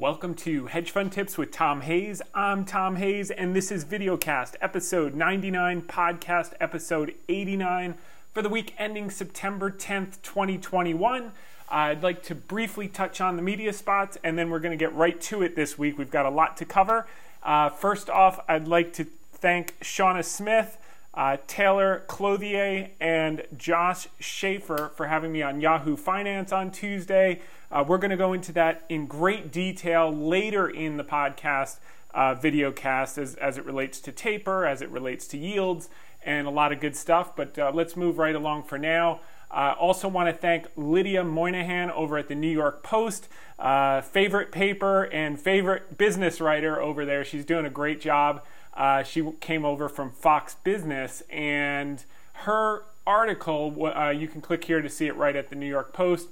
Welcome to Hedge Fund Tips with Tom Hayes. I'm Tom Hayes, and this is Videocast, episode 99, podcast episode 89 for the week ending September 10th, 2021. I'd like to briefly touch on the media spots, and then we're going to get right to it this week. We've got a lot to cover. Uh, first off, I'd like to thank Seana Smith uh, Taylor Clothier and Josh Schafer for having me on Yahoo Finance on Tuesday. Uh, we're going to go into that in great detail later in the podcast uh, video cast as, as it relates to taper, as it relates to yields, and a lot of good stuff. But uh, let's move right along for now. I uh, also want to thank Lydia Moynihan over at the New York Post, uh, favorite paper and favorite business writer over there. She's doing a great job. Uh, she came over from Fox Business, and her article, uh, you can click here to see it right at the New York Post,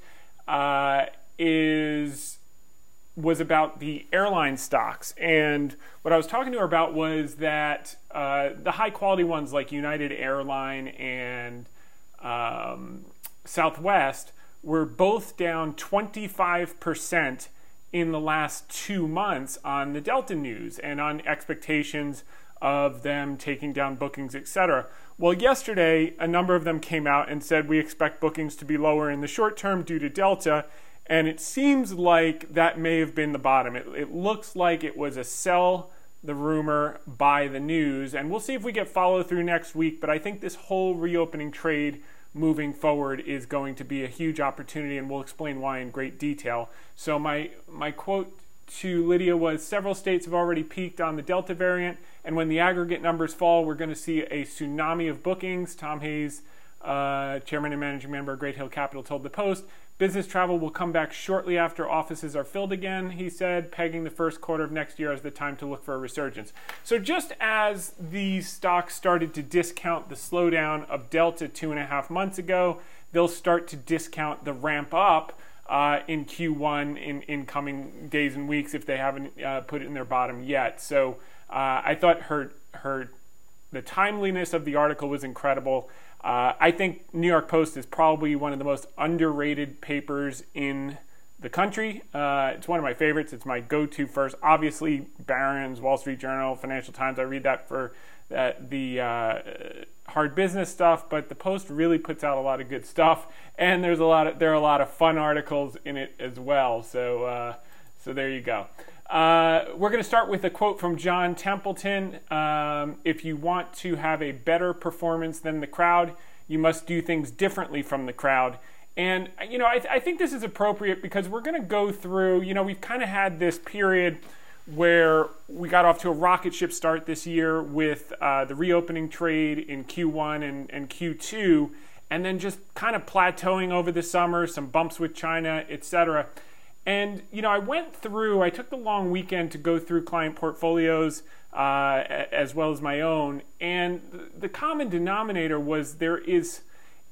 uh, is was about the airline stocks. And what I was talking to her about was that uh, the high quality ones like United Airline and um, Southwest were both down 25% in the last two months on the Delta news and on expectations of them taking down bookings, etc. Well, yesterday, a number of them came out and said we expect bookings to be lower in the short term due to Delta, and it seems like that may have been the bottom. It, it looks like it was a sell the rumor by the news, and we'll see if we get follow through next week. But I think this whole reopening trade moving forward is going to be a huge opportunity, and we'll explain why in great detail. So my my quote to Lydia was several states have already peaked on the Delta variant, and when the aggregate numbers fall, we're going to see a tsunami of bookings. Tom Hayes, uh, chairman and managing member of Great Hill Capital, told the Post. Business travel will come back shortly after offices are filled again, he said, pegging the first quarter of next year as the time to look for a resurgence. So, just as these stocks started to discount the slowdown of Delta two and a half months ago, they'll start to discount the ramp up uh, in Q1 in, in coming days and weeks if they haven't uh, put it in their bottom yet. So uh, I thought her her the timeliness of the article was incredible. Uh, I think New York Post is probably one of the most underrated papers in the country. Uh, it's one of my favorites. It's my go-to first. Obviously, Barron's, Wall Street Journal, Financial Times. I read that for uh, the uh, hard business stuff, but the Post really puts out a lot of good stuff, and there's a lot of there are a lot of fun articles in it as well. So uh, so there you go. Uh, we're going to start with a quote from John Templeton. Um, if you want to have a better performance than the crowd, you must do things differently from the crowd. And you know, I, th- I think this is appropriate because we're going to go through. You know, we've kind of had this period where we got off to a rocket ship start this year with uh, the reopening trade in Q1 and, and Q2, and then just kind of plateauing over the summer, some bumps with China, etc. And you know, I went through. I took the long weekend to go through client portfolios uh, as well as my own, and the common denominator was there is.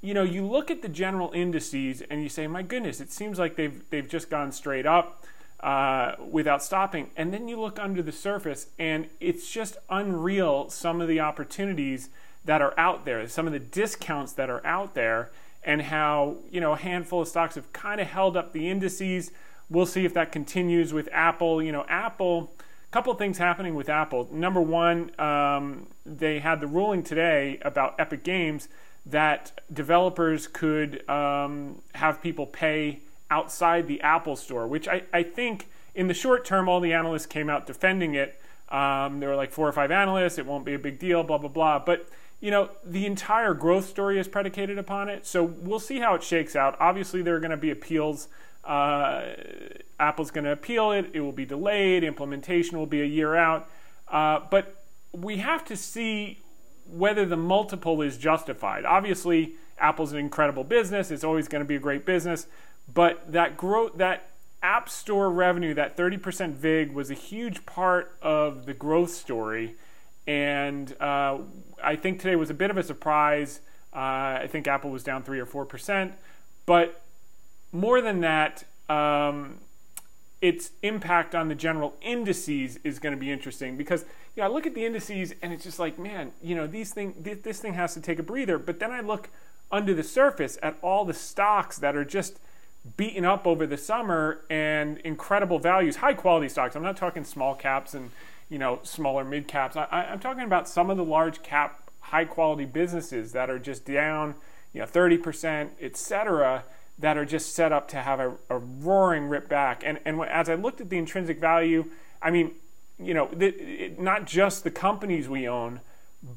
You know, you look at the general indices and you say, "My goodness, it seems like they've they've just gone straight up." uh, without stopping. And then you look under the surface, and it's just unreal some of the opportunities that are out there, some of the discounts that are out there, and how you know a handful of stocks have kind of held up the indices. We'll see if that continues with Apple. You know, Apple. A couple things happening with Apple. Number one, um, they had the ruling today about Epic Games that developers could um, have people pay outside the Apple Store, which I, I think in the short term, all the analysts came out defending it. Um, there were like four or five analysts. It won't be a big deal, blah, blah, blah. But, you know, the entire growth story is predicated upon it. So we'll see how it shakes out. Obviously, there are going to be appeals. Uh, Apple's going to appeal it. It will be delayed. Implementation will be a year out. Uh, but we have to see whether the multiple is justified. Obviously, Apple's an incredible business. It's always going to be a great business. But that growth, that App Store revenue, that 30% VIG, was a huge part of the growth story. And uh, I think today was a bit of a surprise. Uh, I think Apple was down 3 or 4%. But more than that, um, its impact on the general indices is going to be interesting because you know, I look at the indices and it's just like, man, you know, these thing, this thing has to take a breather. But then I look under the surface at all the stocks that are just – beaten up over the summer and incredible values, high quality stocks. I'm not talking small caps and you know smaller mid caps. I, am talking about some of the large cap, high quality businesses that are just down, you know, 30%, et cetera, that are just set up to have a, a roaring rip back. And and as I looked at the intrinsic value, I mean, you know, the, it, not just the companies we own,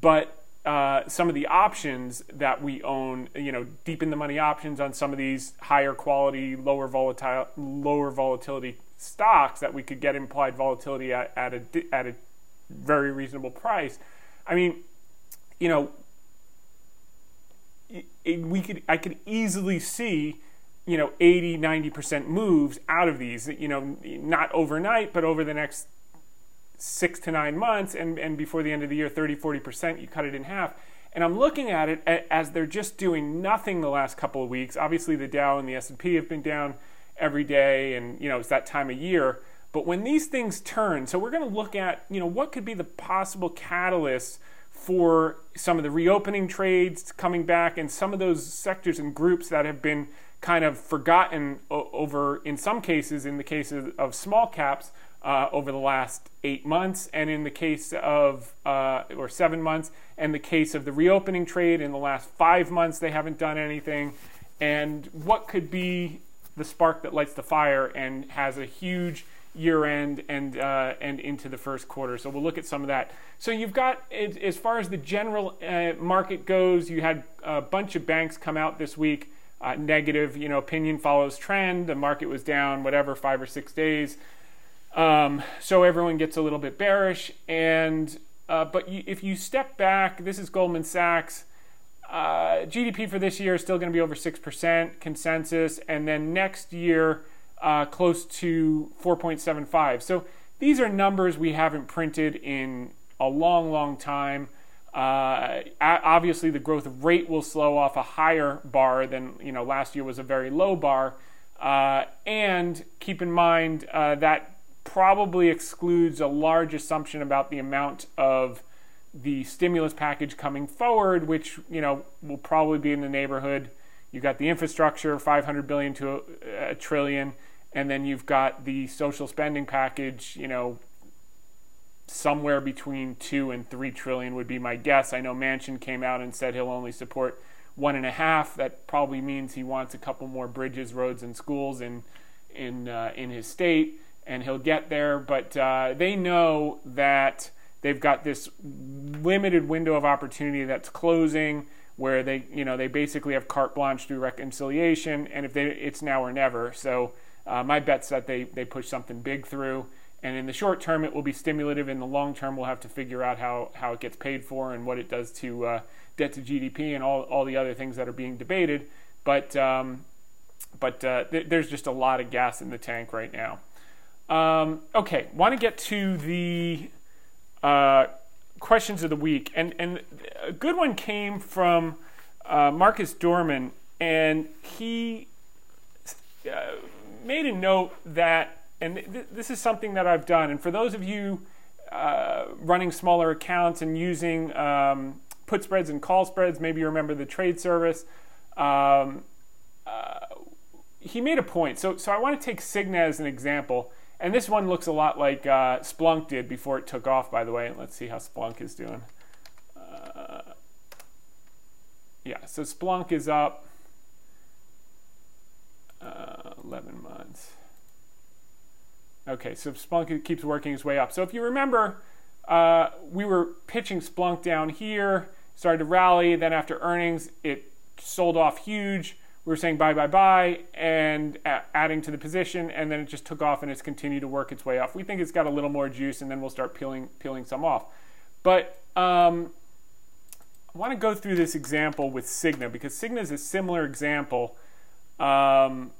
but uh, some of the options that we own, you know, deep in the money options on some of these higher quality, lower volatile, lower volatility stocks that we could get implied volatility at, at a at a very reasonable price. I mean, you know, it, we could I could easily see you know 80 90% moves out of these you know not overnight but over the next six to nine months, and, and before the end of the year, 30, 40%, you cut it in half. And I'm looking at it as they're just doing nothing the last couple of weeks. Obviously, the Dow and the S&P have been down every day, and you know it's that time of year. But when these things turn, so we're going to look at you know what could be the possible catalysts for some of the reopening trades coming back, and some of those sectors and groups that have been kind of forgotten over, in some cases, in the cases of small caps, uh, over the last eight months, and in the case of, uh, or seven months, and the case of the reopening trade in the last five months, they haven't done anything. And what could be the spark that lights the fire and has a huge year end and uh, and into the first quarter. So we'll look at some of that. So you've got as far as the general uh, market goes, you had a bunch of banks come out this week. Uh, negative, you know, opinion follows trend. The market was down, whatever, five or six days. Um, so everyone gets a little bit bearish. And uh, but you, if you step back, this is Goldman Sachs. Uh, GDP for this year is still going to be over six percent consensus, and then next year uh, close to 4.75. So these are numbers we haven't printed in a long, long time. Uh, obviously, the growth rate will slow off a higher bar than you know last year was a very low bar. Uh, and keep in mind uh, that probably excludes a large assumption about the amount of the stimulus package coming forward, which you know will probably be in the neighborhood. You've got the infrastructure, 500 billion to a, a trillion, and then you've got the social spending package. You know, somewhere between two and three trillion would be my guess. I know Manchin came out and said he'll only support one and a half. That probably means he wants a couple more bridges, roads, and schools in in uh, in his state and he'll get there. But uh, they know that they've got this limited window of opportunity that's closing, where they, you know, they basically have carte blanche through reconciliation, and if they, it's now or never. So uh, my bet's that they they push something big through. And in the short term, it will be stimulative. In the long term, we'll have to figure out how, how it gets paid for and what it does to uh, debt to GDP and all, all the other things that are being debated. But um, but uh, th- there's just a lot of gas in the tank right now. Um, okay, want to get to the uh, questions of the week, and and a good one came from uh, Marcus Dorman, and he uh, made a note that, and th- this is something that I've done, and for those of you uh, running smaller accounts and using um, put spreads and call spreads, maybe you remember the trade service. Um, uh, he made a point. So, so I want to take Cigna as an example. And this one looks a lot like uh, Splunk did before it took off, by the way. Let's see how Splunk is doing. Uh, yeah, so Splunk is up uh, 11 months. Okay, so Splunk keeps working its way up. So if you remember, uh, we were pitching Splunk down here, started to rally, then after earnings, it sold off huge we were saying bye, bye, bye, and adding to the position, and then it just took off and it's continued to work its way off. We think it's got a little more juice, and then we'll start peeling peeling some off. But um, I want to go through this example with Cigna because Cigna is a similar example. Um,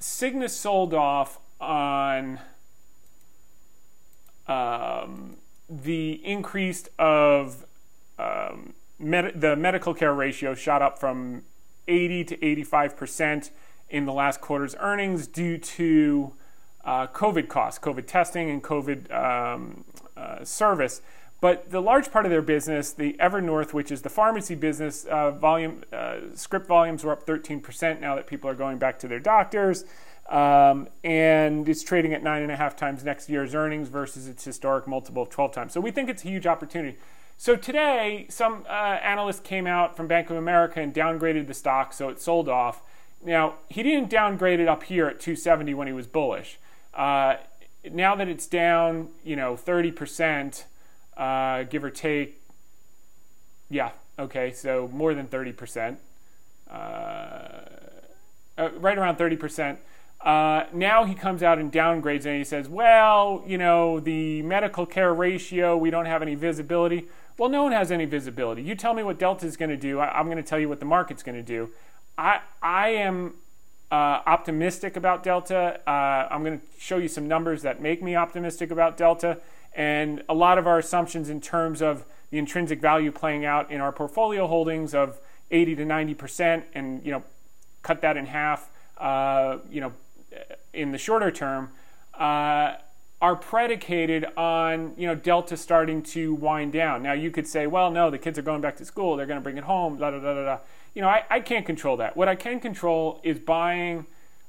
Cigna sold off on um, the increase of um, med- the medical care ratio shot up from 80 to 85% in the last quarter's earnings due to uh, COVID costs, COVID testing, and COVID um, uh, service. But the large part of their business, the Evernorth, which is the pharmacy business, uh, volume uh, script volumes were up 13% now that people are going back to their doctors. Um, and it's trading at nine and a half times next year's earnings versus its historic multiple of 12 times. So we think it's a huge opportunity. So today, some uh, analyst came out from Bank of America and downgraded the stock, so it sold off. Now he didn't downgrade it up here at 270 when he was bullish. Uh, now that it's down, you know, 30 percent uh, give or take. Yeah, okay, so more than 30%, uh, uh, right around 30%. Uh, now he comes out and downgrades and he says, well, you know, the medical care ratio, we don't have any visibility. Well, no one has any visibility. You tell me what Delta is going to do. I, am going to tell you what the market's going to do. I, I am uh, optimistic about Delta. Uh, I'm going to show you some numbers that make me optimistic about Delta and a lot of our assumptions in terms of the intrinsic value playing out in our portfolio holdings of 80 to 90 percent, and you know, cut that in half, uh, you know, in the shorter term, uh, are predicated on you know Delta starting to wind down. Now you could say, well, no, the kids are going back to school, they're going to bring it home, da da da da da. You know, I, I can't control that. What I can control is buying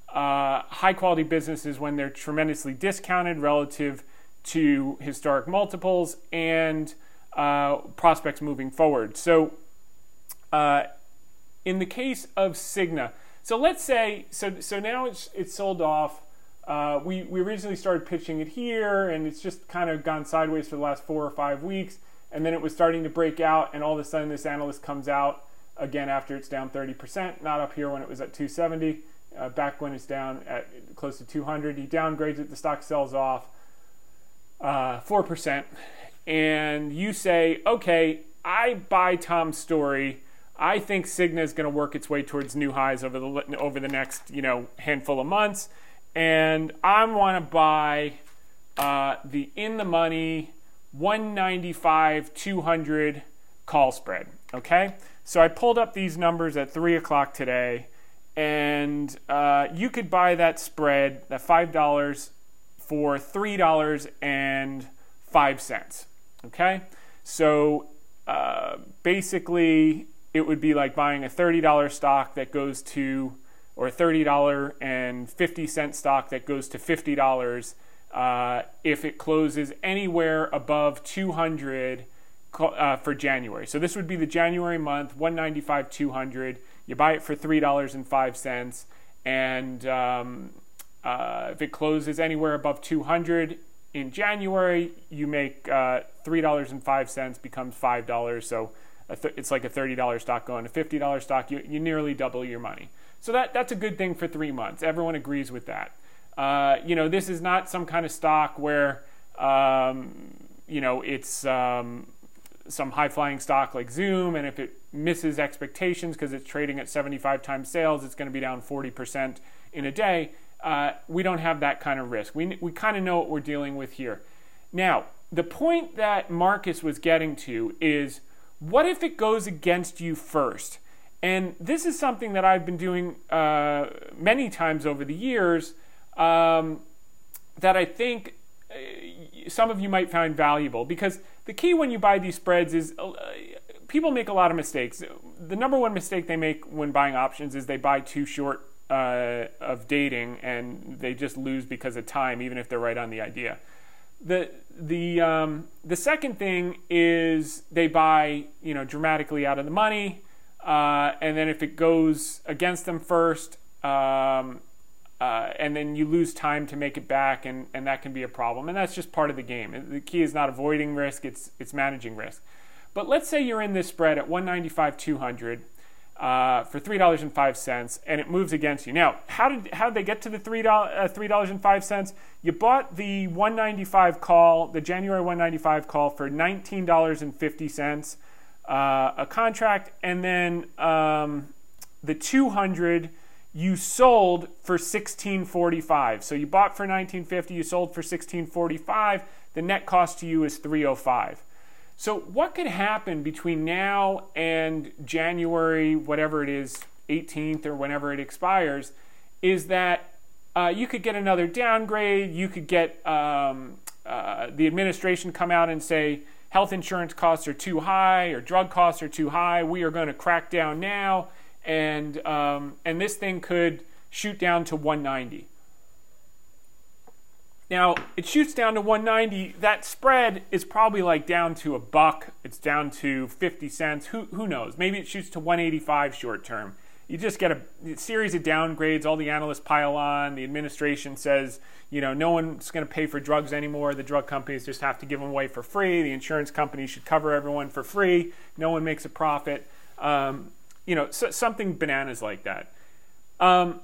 uh, high quality businesses when they're tremendously discounted relative to historic multiples and uh, prospects moving forward. So, uh, in the case of Cigna, so let's say so so now it's it's sold off. Uh, we we originally started pitching it here, and it's just kind of gone sideways for the last four or five weeks, and then it was starting to break out, and all of a sudden this analyst comes out again after it's down 30%, not up here when it was at 270, uh, back when it's down at close to 200. He downgrades it, the stock sells off uh, 4%, and you say, okay, I buy Tom's story. I think Cigna is going to work its way towards new highs over the over the next you know handful of months, and I want to buy uh, the in the money 195 200 call spread. Okay, so I pulled up these numbers at three o'clock today, and uh, you could buy that spread, that five dollars for $3.05. Okay? So uh, basically, it would be like buying a $30 stock that goes to, or a $30.50 stock that goes to $50 uh, if it closes anywhere above 200 uh, for January. So this would be the January month, 195 200 You buy it for $3.05 and um, uh, if it closes anywhere above 200 in January, you make uh, $3.05 becomes $5. So it's like a $30 stock going to $50 stock. You, you nearly double your money. So that, that's a good thing for three months. Everyone agrees with that. Uh, you know, this is not some kind of stock where, um, you know, it's um, some high flying stock like Zoom, and if it misses expectations because it's trading at 75 times sales, it's going to be down 40% in a day uh, we don't have that kind of risk. We, we kind of know what we're dealing with here. Now, the point that Marcus was getting to is what if it goes against you first? And this is something that I've been doing uh, many times over the years um, that I think uh, some of you might find valuable because the key when you buy these spreads is uh, people make a lot of mistakes. The number one mistake they make when buying options is they buy too short uh, of dating and they just lose because of time, even if they're right on the idea. The the um, the second thing is they buy you know dramatically out of the money, uh, and then if it goes against them first, um, uh, and then you lose time to make it back, and, and that can be a problem. And that's just part of the game. The key is not avoiding risk; it's it's managing risk. But let's say you're in this spread at 195, 200 uh, for three dollars and five cents, and it moves against you. Now, how did how did they get to the three uh, three dollars and five cents? You bought the one ninety five call, the January one ninety five call for nineteen dollars and fifty cents uh, a contract, and then um, the two hundred you sold for sixteen forty five. So you bought for nineteen fifty, you sold for sixteen forty five. The net cost to you is three oh five. So, what could happen between now and January, whatever it is, 18th or whenever it expires, is that uh, you could get another downgrade. You could get um, uh, the administration come out and say, health insurance costs are too high or drug costs are too high. We are going to crack down now, and um, and this thing could shoot down to 190. Now it shoots down to 190. That spread is probably like down to a buck. It's down to 50 cents. Who who knows? Maybe it shoots to 185 short term you just get a series of downgrades. All the analysts pile on. The administration says, you know, no one's going to pay for drugs anymore. The drug companies just have to give them away for free. The insurance companies should cover everyone for free. No one makes a profit. Um, you know, so, something bananas like that. Um,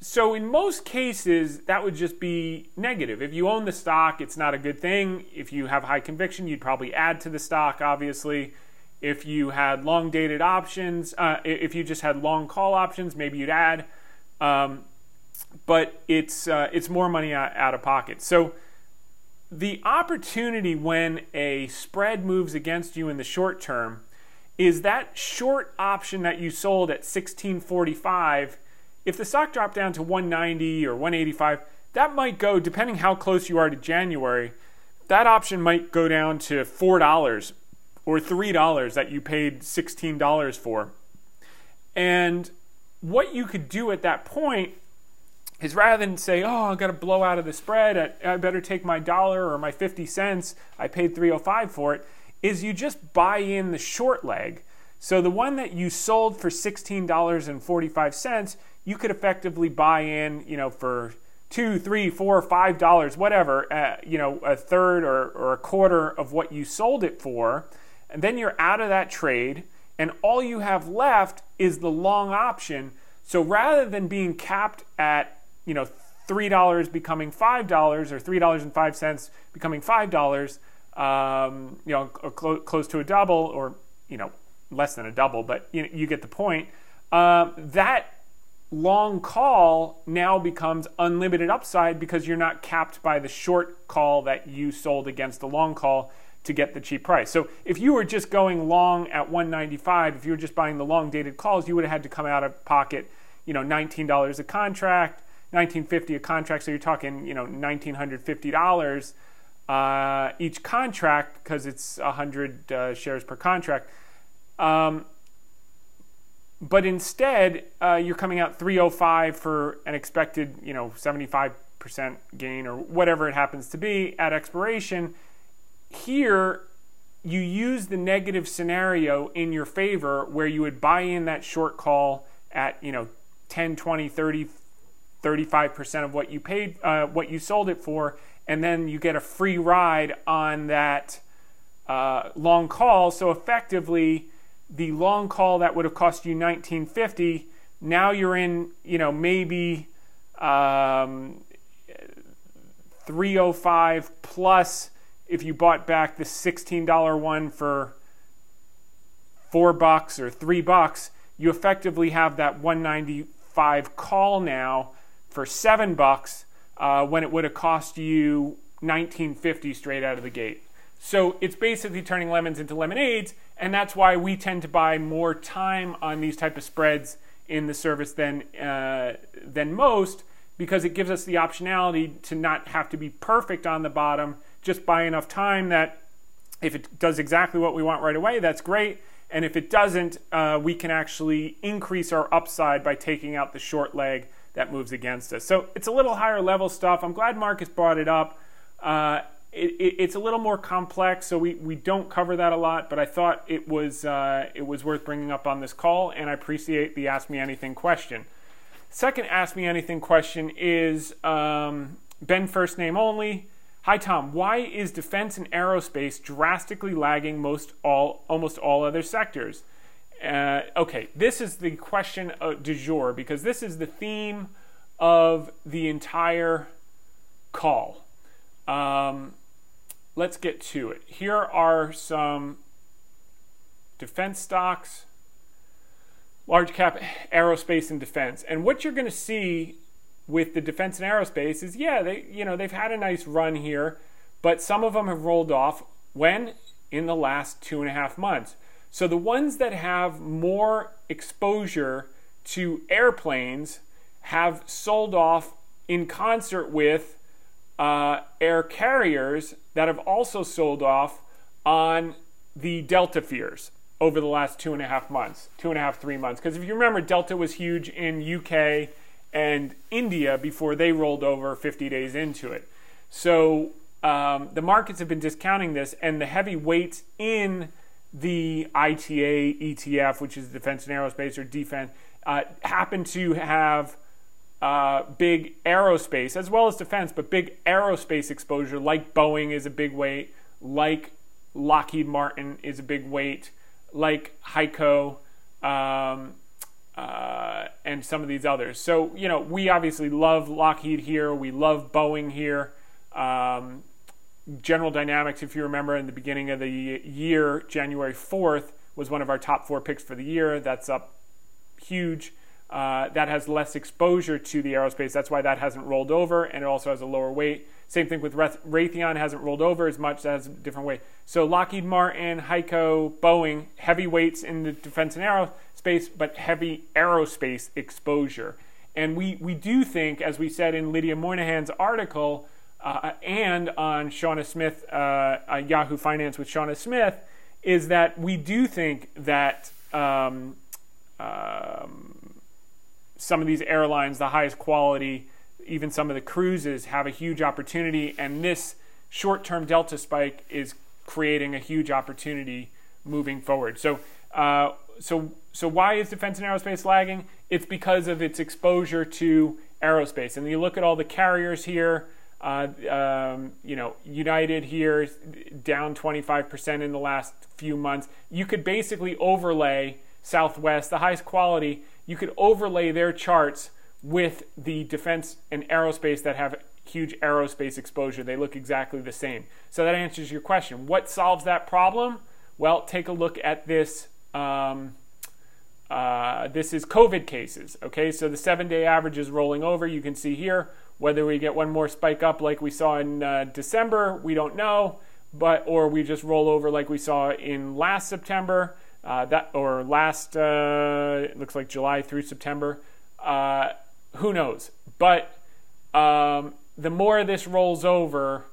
so in most cases, that would just be negative. If you own the stock, it's not a good thing. If you have high conviction, you'd probably add to the stock, obviously. If you had long dated options, uh, if you just had long call options, maybe you'd add. Um, but it's uh, it's more money out, out of pocket. So the opportunity when a spread moves against you in the short term is that short option that you sold at 1645 if the stock dropped down to 190 or 185 that might go depending how close you are to january that option might go down to $4 or $3 that you paid $16 for. And what you could do at that point is rather than say, oh, I've got to blow out of the spread, I better take my dollar or my 50 cents, I paid 305 for it, is you just buy in the short leg. So the one that you sold for $16.45, you could effectively buy in, you know, for two, three, four, five dollars, whatever, uh, you know, a third or, or a quarter of what you sold it for and then you're out of that trade, and all you have left is the long option. So rather than being capped at, you know, three dollars becoming five dollars or three dollars and five cents becoming five dollars, um, you know, clo- close to a double or you know less than a double, but you, you get the point. Uh, that long call now becomes unlimited upside because you're not capped by the short call that you sold against the long call to get the cheap price. So if you were just going long at 195, if you were just buying the long dated calls, you would have had to come out of pocket, you know, $19 a contract, 1950 a contract. So you're talking, you know, $1,950 uh, each contract because it's 100 uh, shares per contract. Um, but instead, uh, you're coming out 305 for an expected, you know, 75% gain or whatever it happens to be at expiration here, you use the negative scenario in your favor where you would buy in that short call at, you know, 10, 20, 30, 35% of what you paid, uh, what you sold it for, and then you get a free ride on that uh, long call. So effectively, the long call that would have cost you 1950, now you're in, you know, maybe um, 305 plus if you bought back the $16 one for four bucks or three bucks, you effectively have that 195 call now for seven bucks uh, when it would have cost you 1950 straight out of the gate. So it's basically turning lemons into lemonades, and that's why we tend to buy more time on these type of spreads in the service than uh, than most because it gives us the optionality to not have to be perfect on the bottom just buy enough time that if it does exactly what we want right away, that's great. And if it doesn't, uh, we can actually increase our upside by taking out the short leg that moves against us. So it's a little higher level stuff. I'm glad Marcus brought it up. Uh, it, it, it's a little more complex, so we, we don't cover that a lot. But I thought it was uh, it was worth bringing up on this call, and I appreciate the Ask Me Anything question. Second Ask Me Anything question is um, Ben first name only. Hi Tom, why is defense and aerospace drastically lagging most all almost all other sectors? Uh, okay, this is the question du jour because this is the theme of the entire call. Um, let's get to it. Here are some defense stocks, large cap aerospace and defense. And what you're going to see with the defense and aerospace is yeah, they you know they've had a nice run here, but some of them have rolled off when in the last two and a half months. So the ones that have more exposure to airplanes have sold off in concert with uh, air carriers that have also sold off on the Delta fears over the last two and a half months, two and a half, three months. Because if you remember, Delta was huge in UK and India before they rolled over 50 days into it. So um, the markets have been discounting this, and the heavy weights in the ITA ETF, which is defense and aerospace or defense, uh, happen to have uh, big aerospace as well as defense, but big aerospace exposure, like Boeing is a big weight, like Lockheed Martin is a big weight, like HEICO, um, uh, and some of these others. So, you know, we obviously love Lockheed here, we love Boeing here. Um, General Dynamics, if you remember, in the beginning of the year, January 4th, was one of our top four picks for the year. That's up huge. Uh, that has less exposure to the aerospace. That's why that hasn't rolled over, and it also has a lower weight. Same thing with Raytheon hasn't rolled over as much. That has a different weight. So Lockheed Martin, HEICO, Boeing, heavy weights in the defense and aerospace, but heavy aerospace exposure. And we, we do think, as we said in Lydia Moynihan's article, uh, and on Seana Smith, uh, Yahoo Finance with Seana Smith, is that we do think that um, um, some of these airlines, the highest quality, even some of the cruises, have a huge opportunity, and this short-term delta spike is creating a huge opportunity moving forward. So, uh, so, so why is defense and aerospace lagging? It's because of its exposure to aerospace, and you look at all the carriers here. Uh, um, you know, United here down 25% in the last few months. You could basically overlay Southwest, the highest quality. You could overlay their charts with the defense and aerospace that have huge aerospace exposure. They look exactly the same. So that answers your question. What solves that problem? Well, take a look at this. Um, uh, this is COVID cases. Okay, so the seven day average is rolling over. You can see here whether we get one more spike up like we saw in uh, December, we don't know, but or we just roll over like we saw in last September, uh, that or last uh, it looks like July through September. Uh, who knows? But um, the more this rolls over,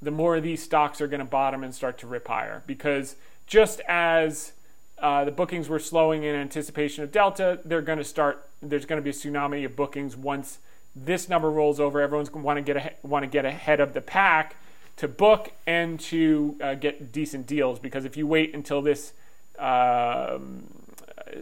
the more these stocks are going to bottom and start to rip higher because just as uh, the bookings were slowing in anticipation of Delta, they're going to start. There's going to be a tsunami of bookings once this number rolls over, everyone's going to want to get want to get ahead of the pack to book and to uh, get decent deals. Because if you wait until this um,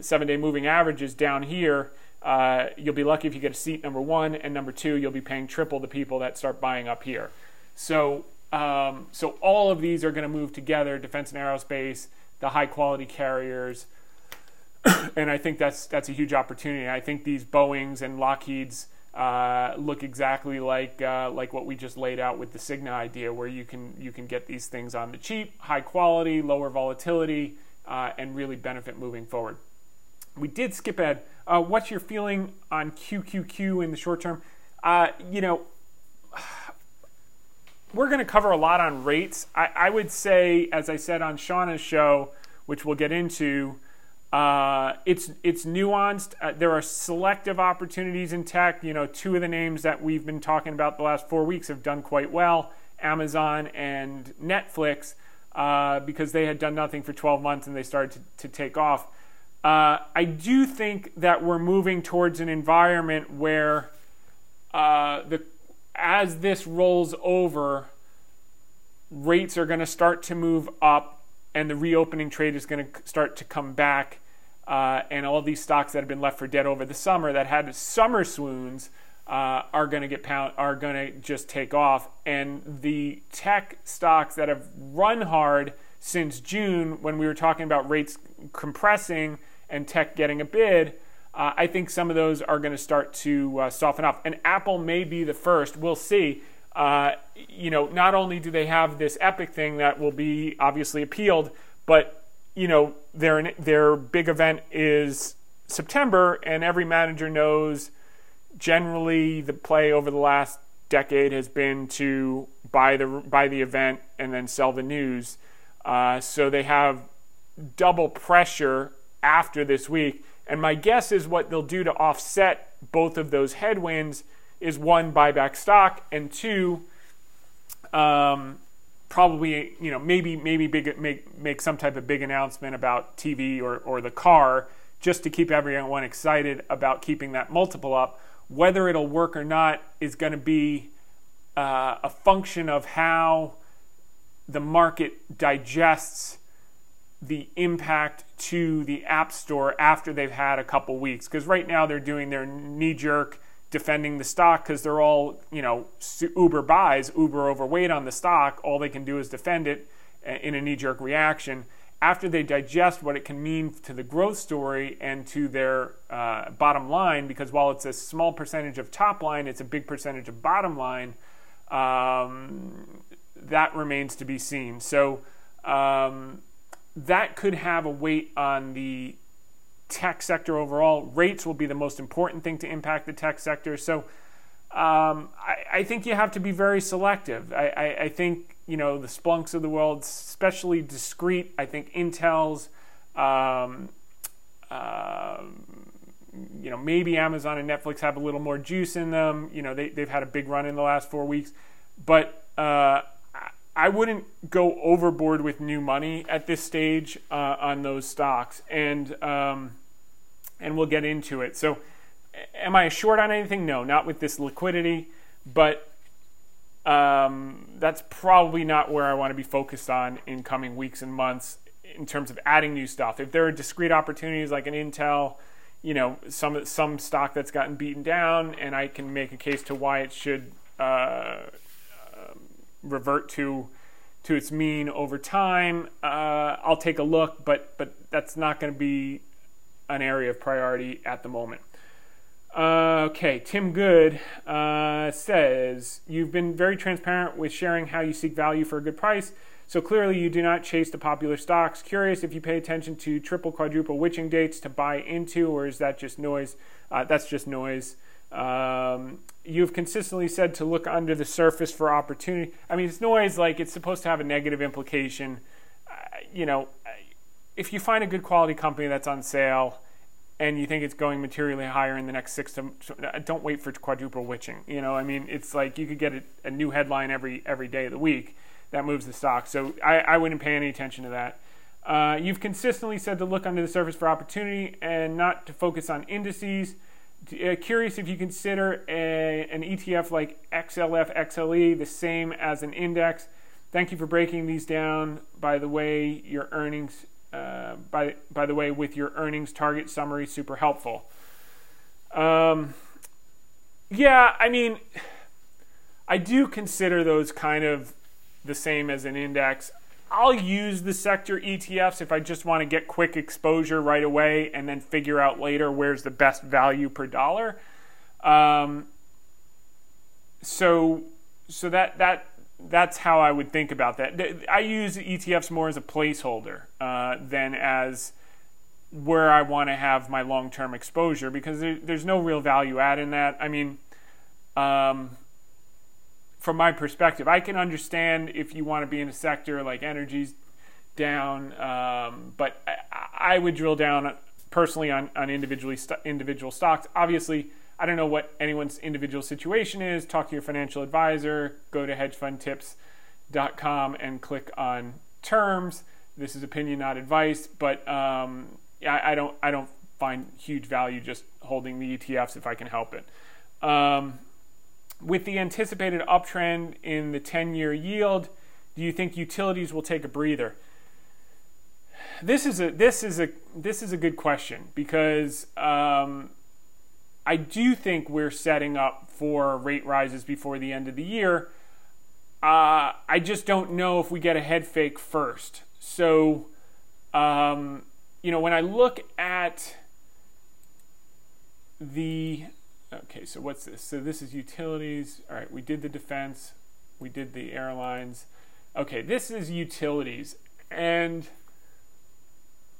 seven-day moving averages down here, uh, you'll be lucky if you get a seat number one, and number two, you'll be paying triple the people that start buying up here. So, um, so all of these are going to move together: defense and aerospace, the high-quality carriers, and I think that's that's a huge opportunity. I think these Boeing's and Lockheed's uh, look exactly like uh, like what we just laid out with the Cigna idea, where you can you can get these things on the cheap, high quality, lower volatility, uh, and really benefit moving forward. We did skip ahead. Uh, what's your feeling on QQQ in the short term? Uh, you know, we're going to cover a lot on rates. I, I would say, as I said on Seana's show, which we'll get into. Uh, it's it's nuanced. Uh, there are selective opportunities in tech. You know, two of the names that we've been talking about the last four weeks have done quite well: Amazon and Netflix, uh, because they had done nothing for 12 months and they started to, to take off. Uh, I do think that we're moving towards an environment where uh, the as this rolls over, rates are going to start to move up and the reopening trade is going to start to come back. Uh, and all these stocks that have been left for dead over the summer that had summer swoons uh, are going to get pound, are going to just take off. And the tech stocks that have run hard since June, when we were talking about rates compressing and tech getting a bid, uh, I think some of those are going to start to uh, soften up. And Apple may be the first. We'll see. Uh, you know, not only do they have this epic thing that will be obviously appealed, but you know, their their big event is September, and every manager knows. Generally, the play over the last decade has been to buy the buy the event and then sell the news. Uh, so they have double pressure after this week. And my guess is what they'll do to offset both of those headwinds is one, buy back stock, and two, um, probably you know maybe maybe big make make some type of big announcement about TV or or the car just to keep everyone excited about keeping that multiple up. Whether it'll work or not is going to be uh, a function of how the market digests the impact to the App Store after they've had a couple weeks. Because right now they're doing their knee jerk defending the stock because they're all, you know, Uber buys, Uber overweight on the stock. All they can do is defend it uh, in a knee jerk reaction. After they digest what it can mean to the growth story and to their uh, bottom line, because while it's a small percentage of top line, it's a big percentage of bottom line. Um, that remains to be seen. So um, that could have a weight on the tech sector overall. Rates will be the most important thing to impact the tech sector. So um, I, I, think you have to be very selective. I, I, I, think you know the Splunks of the world, especially discrete. I think Intel's, um, uh, you know, maybe Amazon and Netflix have a little more juice in them. You know, they they've had a big run in the last four weeks, but uh, I wouldn't go overboard with new money at this stage uh, on those stocks, and um, and we'll get into it. So, am I short on anything? No, not with this liquidity, but um, that's probably not where I want to be focused on in coming weeks and months in terms of adding new stuff. If there are discrete opportunities like an Intel, you know, some some stock that's gotten beaten down, and I can make a case to why it should. Uh, revert to to its mean over time. Uh, I'll take a look, but but that's not going to be an area of priority at the moment. Uh, okay, Tim Good uh, says you've been very transparent with sharing how you seek value for a good price. So clearly, you do not chase the popular stocks. Curious if you pay attention to triple, quadruple witching dates to buy into, or is that just noise? Uh, that's just noise. Um, you've consistently said to look under the surface for opportunity. I mean, it's noise like it's supposed to have a negative implication. Uh, you know, if you find a good quality company that's on sale and you think it's going materially higher in the next six to, uh, don't wait for quadruple witching. You know, I mean, it's like you could get a, a new headline every every day of the week that moves the stock. So I, I wouldn't pay any attention to that. Uh, you've consistently said to look under the surface for opportunity and not to focus on indices. Uh, curious if you consider a, an ETF like XLF XLE the same as an index. Thank you for breaking these down. By the way, your earnings, uh, by by the way, with your earnings target summary, super helpful. Um, yeah, I mean, I do consider those kind of the same as an index. I'll use the sector ETFs if I just want to get quick exposure right away and then figure out later where's the best value per dollar. Um, so so that that that's how I would think about that. I use ETFs more as a placeholder uh, than as where I want to have my long term exposure because there, there's no real value add in that. I mean, um, from my perspective. I can understand if you want to be in a sector like energy's down, um, but I, I, would drill down personally on, on individually st- individual stocks. Obviously, I don't know what anyone's individual situation is. Talk to your financial advisor. Go to hedgefundtips.com and click on terms. This is opinion, not advice, but um, I, I, don't I don't find huge value just holding the ETFs if I can help it. Um, with the anticipated uptrend in the 10 year yield, do you think utilities will take a breather? This is a this is a this is a good question because um, I do think we're setting up for rate rises before the end of the year. Uh, I just don't know if we get a head fake first. So, um, you know, when I look at the Okay, so what's this? So this is utilities. All right, we did the defense, we did the airlines. Okay, this is utilities. And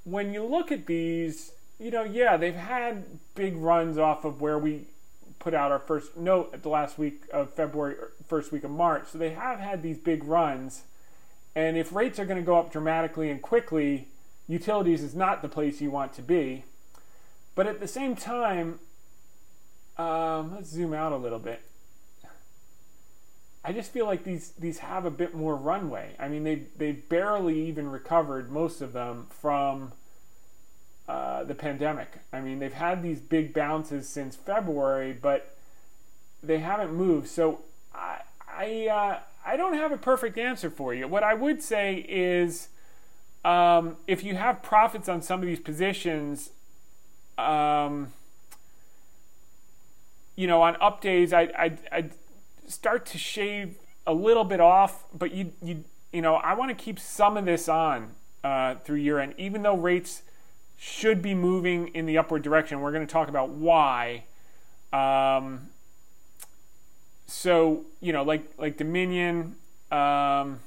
when you look at these, you know, yeah, they've had big runs off of where we put out our first note at the last week of February, first week of March. So they have had these big runs. And if rates are going to go up dramatically and quickly, utilities is not the place you want to be. But at the same time, um, let's zoom out a little bit. I just feel like these these have a bit more runway. I mean, they they barely even recovered most of them from uh, the pandemic. I mean, they've had these big bounces since February, but they haven't moved. So I I uh, I don't have a perfect answer for you. What I would say is, um, if you have profits on some of these positions, um, you know, on up days, I I I start to shave a little bit off, but you you you know I want to keep some of this on uh, through year end, even though rates should be moving in the upward direction. We're going to talk about why. Um, so you know, like like Dominion. Um,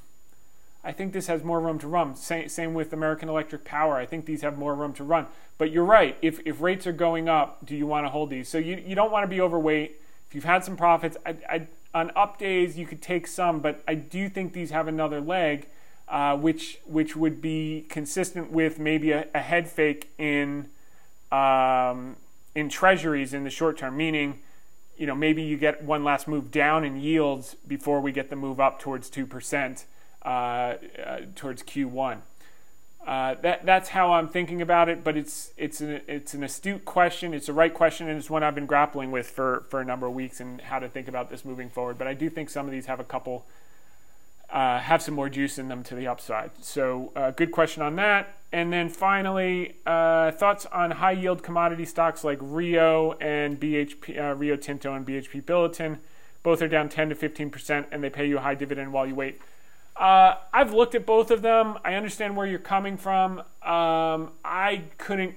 I think this has more room to run. Same, same with American Electric Power. I think these have more room to run. But you're right. If, if rates are going up, do you want to hold these? So you, you don't want to be overweight. If you've had some profits, I, I, on up days you could take some, but I do think these have another leg, uh, which which would be consistent with maybe a, a head fake in um, in treasuries in the short term, meaning you know maybe you get one last move down in yields before we get the move up towards two percent uh, uh, towards Q1. Uh, that that's how I'm thinking about it, but it's it's an it's an astute question. It's a right question, and it's one I've been grappling with for for a number of weeks and how to think about this moving forward. But I do think some of these have a couple uh, have some more juice in them to the upside. So uh, good question on that. And then finally, uh, thoughts on high yield commodity stocks like Rio and BHP uh, Rio Tinto and BHP Billiton. Both are down 10 to 15 percent, and they pay you a high dividend while you wait. Uh, I've looked at both of them. I understand where you're coming from. Um, I couldn't,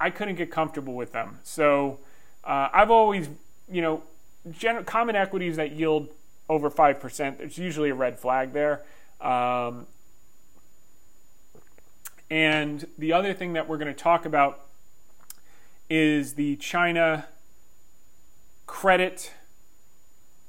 I couldn't get comfortable with them. So uh, I've always, you know, gen- common equities that yield over five percent. There's usually a red flag there. Um, and the other thing that we're going to talk about is the China credit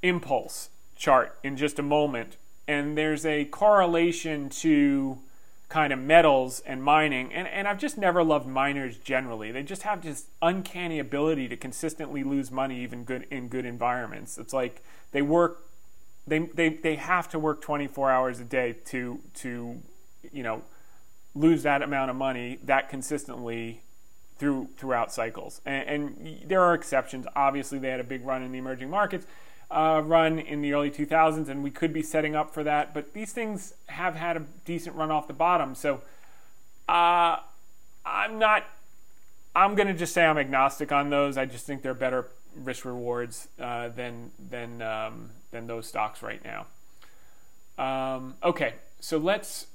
impulse chart in just a moment and there's a correlation to kind of metals and mining and, and i've just never loved miners generally they just have this uncanny ability to consistently lose money even good in good environments it's like they work they, they, they have to work 24 hours a day to to you know lose that amount of money that consistently through throughout cycles and, and there are exceptions obviously they had a big run in the emerging markets uh, run in the early 2000s, and we could be setting up for that. But these things have had a decent run off the bottom. So uh, I'm not, I'm going to just say I'm agnostic on those. I just think they're better risk rewards uh, than, than, um, than those stocks right now. Um, okay, so let's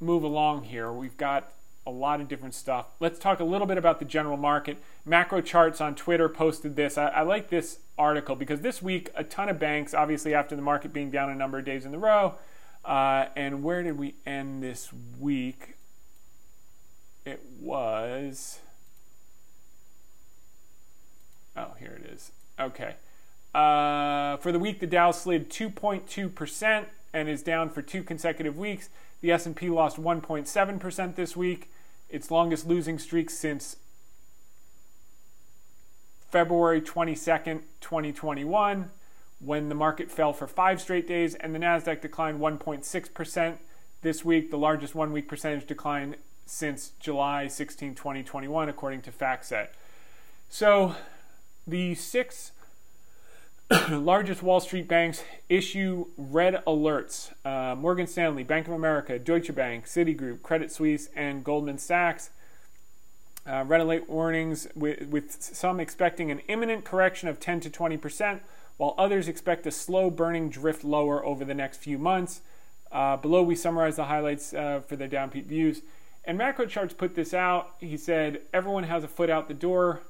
move along here. We've got a lot of different stuff. Let's talk a little bit about the general market. Macro Charts on Twitter posted this. I, I, like this article because this week, a ton of banks, obviously after the market being down a number of days in a row, uh, and where did we end this week? It was. Oh, here it is. Okay. Uh, for the week, the Dow slid 2.2% and is down for two consecutive weeks. The S&P lost 1.7% this week, its longest losing streak since February 22nd, 2021, when the market fell for five straight days, and the Nasdaq declined 1.6% this week, the largest one-week percentage decline since July 16, 2021, according to FactSet. So, the six largest Wall Street banks issue red alerts. Uh, Morgan Stanley, Bank of America, Deutsche Bank, Citigroup, Credit Suisse, and Goldman Sachs. Uh, red alert warnings with, with some expecting an imminent correction of 10 to 20 percent, while others expect a slow burning drift lower over the next few months. Uh, below, we summarize the highlights uh, for their downbeat views. And Macro Charts put this out. He said, Everyone has a foot out the door.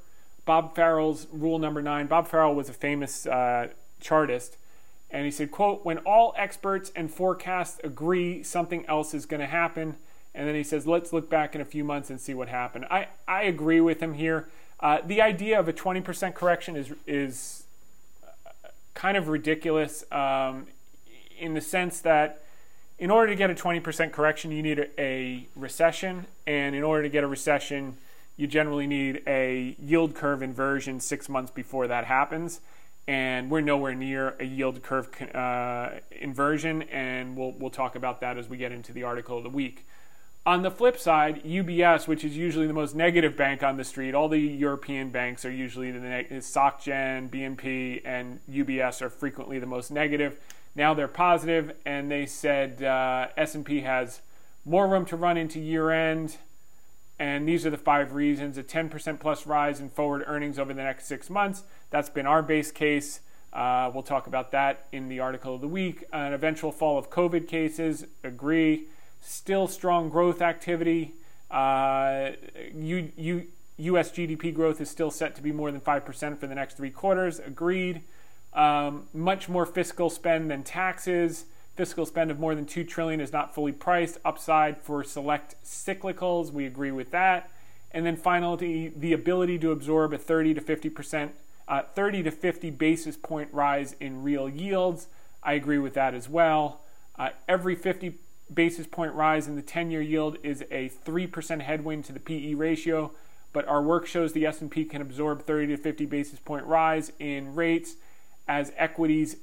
Bob Farrell's rule number nine. Bob Farrell was a famous uh, chartist, and he said, "quote When all experts and forecasts agree something else is going to happen." And then he says, let's look back in a few months and see what happened. I, I agree with him here. Uh, the idea of a 20% correction is, is kind of ridiculous um, in the sense that in order to get a 20% correction, you need a, a recession. And in order to get a recession, you generally need a yield curve inversion six months before that happens. and we're nowhere near a yield curve uh, inversion, and we'll we'll talk about that as we get into the article of the week. On the flip side, UBS, which is usually the most negative bank on the street, all the European banks are usually the neg- SocGen, BNP, and UBS are frequently the most negative. Now they're positive, and they said uh, S&P has more room to run into year end. And these are the five reasons a 10% plus rise in forward earnings over the next six months. That's been our base case. Uh, we'll talk about that in the article of the week. An eventual fall of COVID cases, agree. Still strong growth activity. Uh, U, U, U.S. GDP growth is still set to be more than 5% for the next three quarters, agreed. Um, much more fiscal spend than taxes. Fiscal spend of more than 2 trillion is not fully priced. Upside for select cyclicals, we agree with that. And then finally, the ability to absorb a 30 to 50 percent, uh, 30 to 50 basis point rise in real yields. I agree with that as well. Uh, every 50 basis point rise in the 10-year yield is a 3% headwind to the PE ratio, but our work shows the S&P can absorb 30 to 50 basis point rise in rates as equities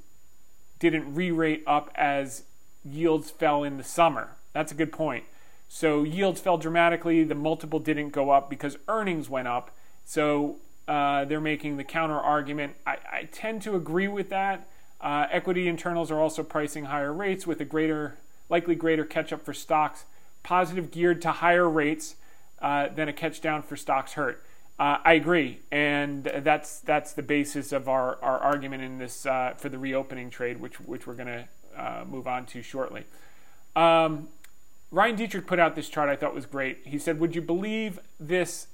didn't re-rate up as yields fell in the summer. That's a good point. So yields fell dramatically. The multiple didn't go up because earnings went up. So uh, they're making the counter argument. I, I tend to agree with that. Uh, equity internals are also pricing higher rates with a greater, likely greater catch up for stocks, positive geared to higher rates uh, than a catch down for stocks hurt. Uh, I agree, and that's that's the basis of our, our argument in this uh, for the reopening trade, which which we're going to uh, move on to shortly. Um, Ryan Detrick put out this chart I thought was great. He said, "Would you believe this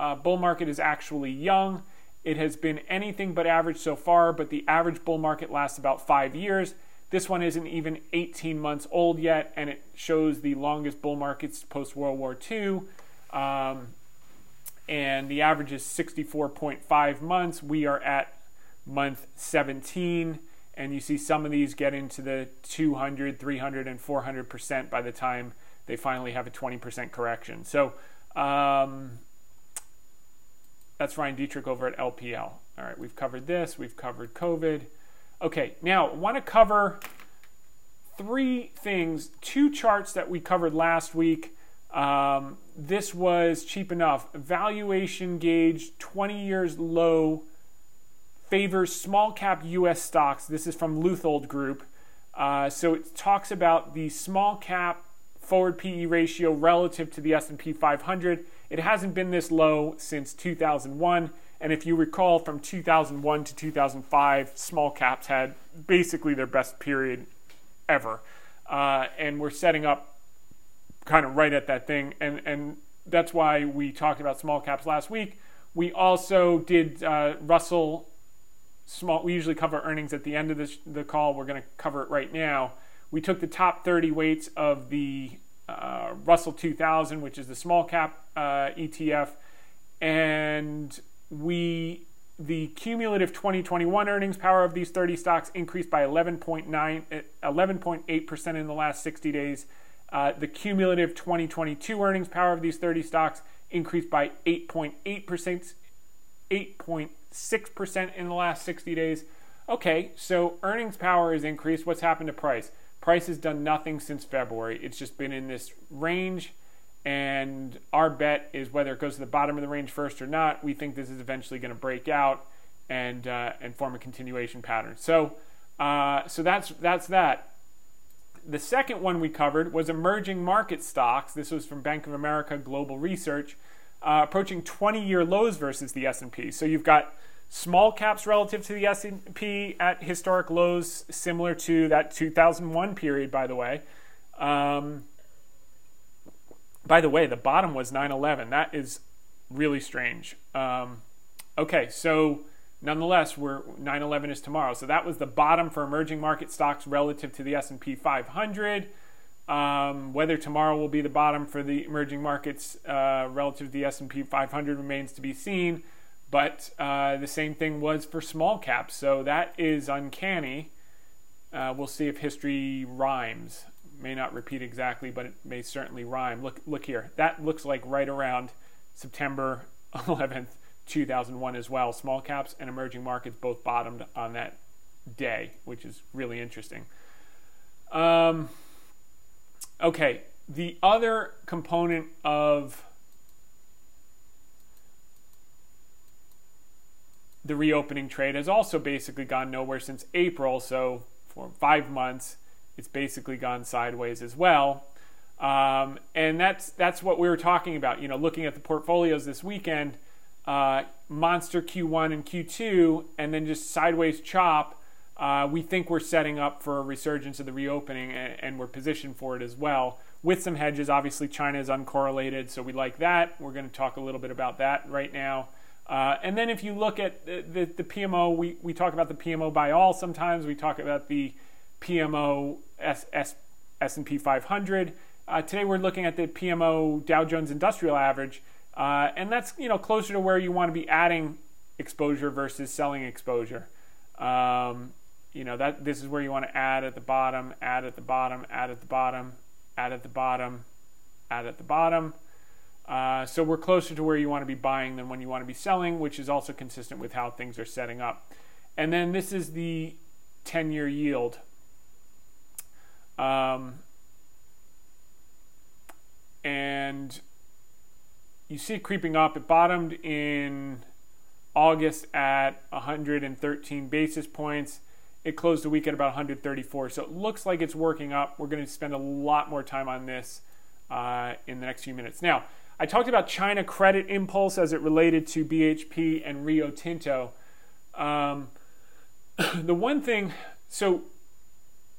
uh, bull market is actually young? It has been anything but average so far, but the average bull market lasts about five years." This one isn't even 18 months old yet, and it shows the longest bull markets post World War II. Um, and the average is 64.5 months. We are at month 17, and you see some of these get into the 200, 300, and 400% by the time they finally have a 20% correction. So um, that's Ryan Detrick over at LPL. All right, we've covered this, we've covered COVID. Okay, now I want to cover three things, two charts that we covered last week um, this was cheap enough. Valuation gauge 20 years low favors small cap US stocks. This is from Leuthold Group. Uh, so it talks about the small cap forward PE ratio relative to the S&P 500. It hasn't been this low since 2001, and if you recall from 2001 to 2005, small caps had basically their best period ever. Uh, and we're setting up kind of right at that thing, and and that's why we talked about small caps last week. We also did uh, Russell small. We usually cover earnings at the end of the call. We're going to cover it right now. We took the top 30 weights of the uh, Russell 2000, which is the small cap uh, ETF, and we the cumulative 2021 earnings power of these 30 stocks increased by 11.9 11.8% in the last 60 days uh, the cumulative 2022 earnings power of these 30 stocks increased by 8.8%, 8.6% in the last 60 days. Okay, so earnings power is increased. What's happened to price? Price has done nothing since February. It's just been in this range, and our bet is whether it goes to the bottom of the range first or not. We think this is eventually going to break out and uh, and form a continuation pattern. So, uh, so that's that's that. The second one we covered was emerging market stocks. This was from Bank of America Global Research, uh, approaching 20-year lows versus the S&P. So you've got small caps relative to the S&P at historic lows, similar to that 2001 period, by the way. Um, by the way, the bottom was 9/11. That is really strange. Um, okay, so Nonetheless, we're 9/11 is tomorrow, so that was the bottom for emerging market stocks relative to the S&P 500. Um, whether tomorrow will be the bottom for the emerging markets uh, relative to the S&P 500 remains to be seen. But uh, the same thing was for small caps, so that is uncanny. Uh, we'll see if history rhymes. May not repeat exactly, but it may certainly rhyme. Look, look here. That looks like right around September 11th, 2001 as well. Small caps and emerging markets both bottomed on that day, which is really interesting. Um, okay, the other component of the reopening trade has also basically gone nowhere since April. So for five months, it's basically gone sideways as well. Um, and that's that's what we were talking about. You know, looking at the portfolios this weekend, uh, monster Q1 and Q2, and then just sideways chop. Uh, we think we're setting up for a resurgence of the reopening, and, and, we're positioned for it as well with some hedges. Obviously, China is uncorrelated, so we like that. We're going to talk a little bit about that right now. Uh, and then if you look at the, the, the, PMO, we, we talk about the PMO by all sometimes. We talk about the PMO S, S, S&P 500. Uh, today we're looking at the PMO Dow Jones Industrial Average, uh, and that's you know closer to where you want to be adding exposure versus selling exposure. Um, you know that this is where you want to add at the bottom, add at the bottom, add at the bottom, add at the bottom, add at the bottom. Uh, so we're closer to where you want to be buying than when you want to be selling, which is also consistent with how things are setting up. And then this is the 10 year yield. Um, and you see it creeping up. It bottomed in August at 113 basis points. It closed the week at about 134. So it looks like it's working up. We're going to spend a lot more time on this uh, in the next few minutes. Now, I talked about China credit impulse as it related to BHP and Rio Tinto. Um, the one thing, so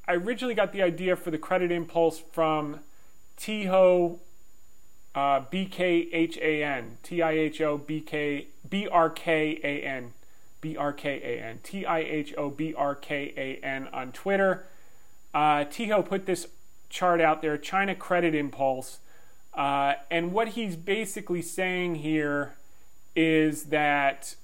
I originally got the idea for the credit impulse from Tiho uh, BKHAN, T I H O B K B R K A N, B R K A N, T I H O B R K A N on Twitter. Uh, Tiho put this chart out there, China Credit Impulse. Uh, and what he's basically saying here is that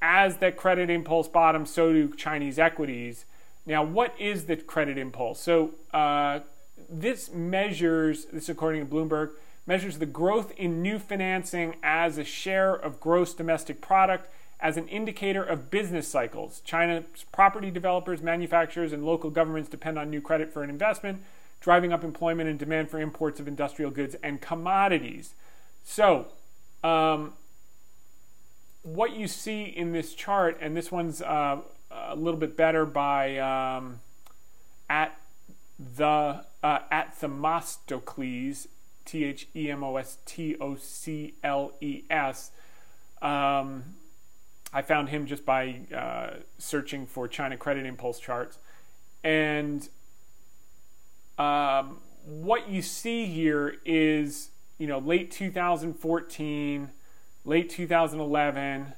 as that credit impulse bottoms, so do Chinese equities. Now, what is the credit impulse? So, uh, this measures, this according to Bloomberg, measures the growth in new financing as a share of gross domestic product as an indicator of business cycles. China's property developers, manufacturers, and local governments depend on new credit for an investment driving up employment and demand for imports of industrial goods and commodities. So, um, what you see in this chart, and this one's uh, a little bit better by um, at the uh, at Themistocles, T H E M O S T O C L E S. Um, I found him just by uh, searching for China credit impulse charts, and um, what you see here is, you know, late 2014, late 2011,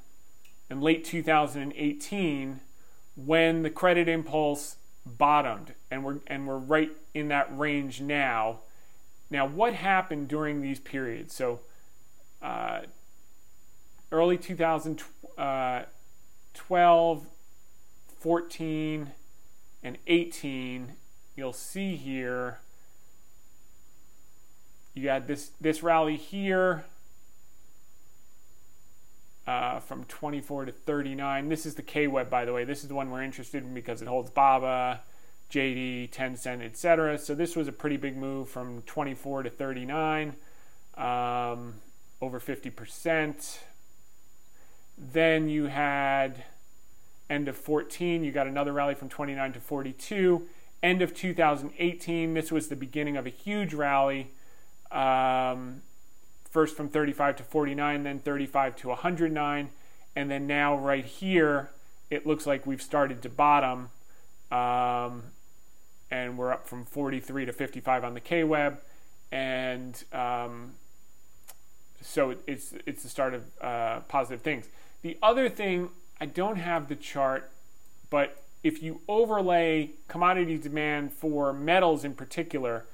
and late 2018 when the credit impulse bottomed, and we're and we're right in that range now. Now, what happened during these periods? So, uh, early 2012, uh, 14, and 18 you'll see here you had this this rally here uh, from 24 to 39. This is the KWEB, by the way. This is the one we're interested in because it holds BABA, JD, Tencent, etc. So this was a pretty big move from 24 to 39, um, over 50%. Then you had end of 14. You got another rally from 29 to 42 end of 2018, this was the beginning of a huge rally. Um, first from 35 to 49, then 35 to 109, and then now right here, it looks like we've started to bottom, um, and we're up from 43 to 55 on the KWEB, and um, so it's it's the start of uh, positive things. The other thing, I don't have the chart, but if you overlay commodity demand for metals in particular,